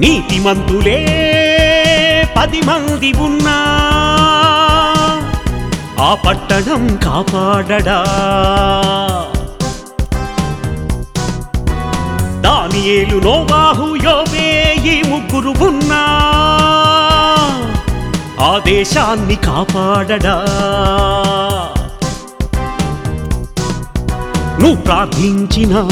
నీతిమంతులే పది మంది ఉన్నా. ఆ పట్టణం కాపాడడా. దానియేలు నోవాహు యోబే ఈ ముగ్గురు ఉన్నా. ఆ దేశాన్ని కాపాడడా. నువ్వు ప్రార్థించినా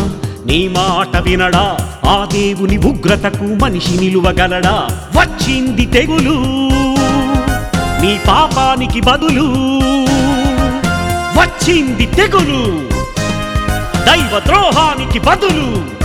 నీ మాట వినడా? ఆ దేవుని ఉగ్రతకు మనిషి నిలువగలడా? వచ్చింది తెగులు నీ పాపానికి బదులు. వచ్చింది తెగులు దైవ ద్రోహానికి బదులు.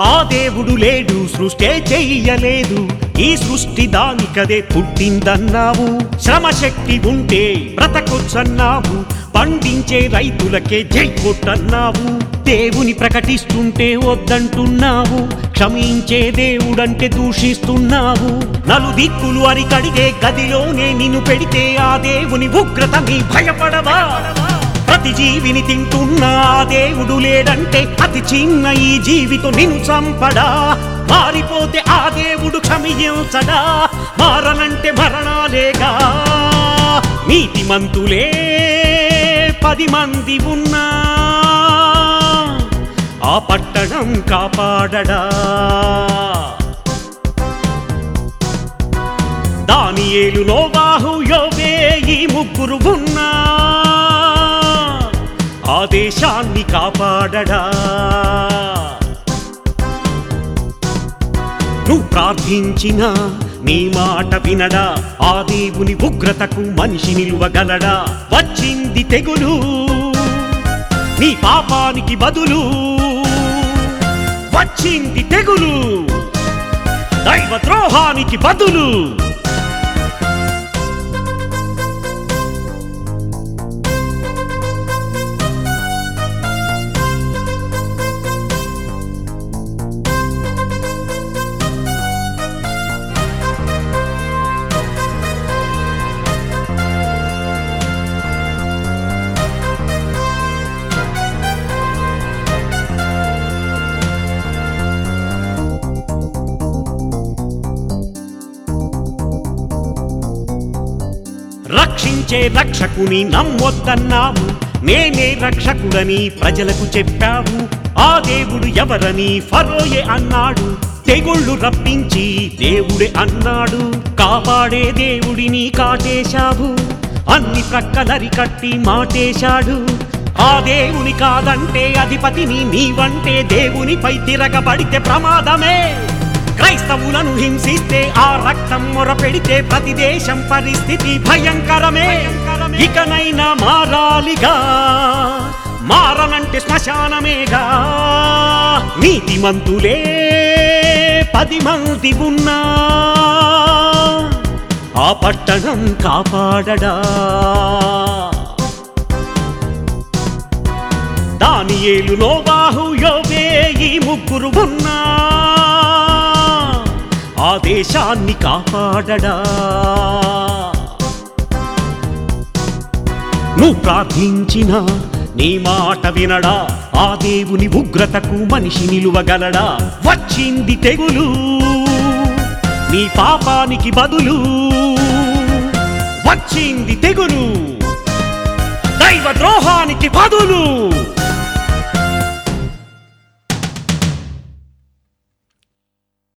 ఆ దేవుడు లేడు సృష్టే చెయ్యలేదు. ఈ సృష్టి దానికదే పుట్టిందన్నావు. శ్రమశక్తి ఉంటే బ్రతకొచ్చన్నావు. పండించే రైతులకే జై కొట్టన్నావు. దేవుని ప్రకటిస్తుంటే వద్దంటున్నావు. క్షమించే దేవుడంటే దూషిస్తున్నావు. నలు దిక్కులు అని కడిగే గదిలోనే నిన్ను పెడితే ఆ దేవుని ఉగ్రత నీ భయపడవా? ప్రతి జీవిని తింటున్నా దేవుడు లేడంటే అతి చిన్న ఈ జీవితో నిన్ను చంపడా. మారిపోతే ఆ దేవుడు క్షమించడా. మారనంటే మరణాలేగా. నీతిమంతులే పది మంది ఉన్నా. ఆ పట్టణం కాపాడడా. దానియేలులో బాహు యోగే ఈ ముగ్గురు ఉన్నా. దేశాన్ని కాపాడడా. నువ్వు ప్రార్థించిన నీ మాట వినడా ఆ దేవుని ఉగ్రతకు మనిషి నిలువగలడా. వచ్చింది తెగులు నీ పాపానికి బదులు. వచ్చింది తెగులు దైవ ద్రోహానికి బదులు. రక్షించే రక్షకుని నమ్మొద్దన్నావు. నేనే రక్షకుడని ప్రజలకు చెప్పావు. ఆ దేవుడు ఎవరని ఫరోయే అన్నాడు. తెగుళ్ళు రప్పించి దేవుడే అన్నాడు. కాపాడే దేవుడిని కాటేశావు అన్ని ప్రక్కలరి కట్టి మాటేశాడు. ఆ దేవుని కాదంటే అధిపతిని నీవంటే దేవునిపై తిరగబడితే ప్రమాదమే. క్రైస్తవులను హింసిస్తే ఆ రక్తం మొర పెడితే ప్రతి దేశం పరిస్థితి భయంకరమే. ఇకనైనా మారాలిగా మారనంటే శ్మశానమేగా. నీతిమంతులే పది మంది ఉన్నా. ఆ పట్టణం కాపాడడా. దానియేలు నోవాహు యోబే ఈ ముగ్గురు ఉన్నా. దేశాన్ని కాపాడడా? నువ్వు ప్రార్థించిన నీ మాట వినడా? ఆ దేవుని ఉగ్రతకు మనిషి నిలువగలడా? వచ్చింది తెగులు నీ పాపానికి బదులు. వచ్చింది తెగులు దైవ ద్రోహానికి బదులు.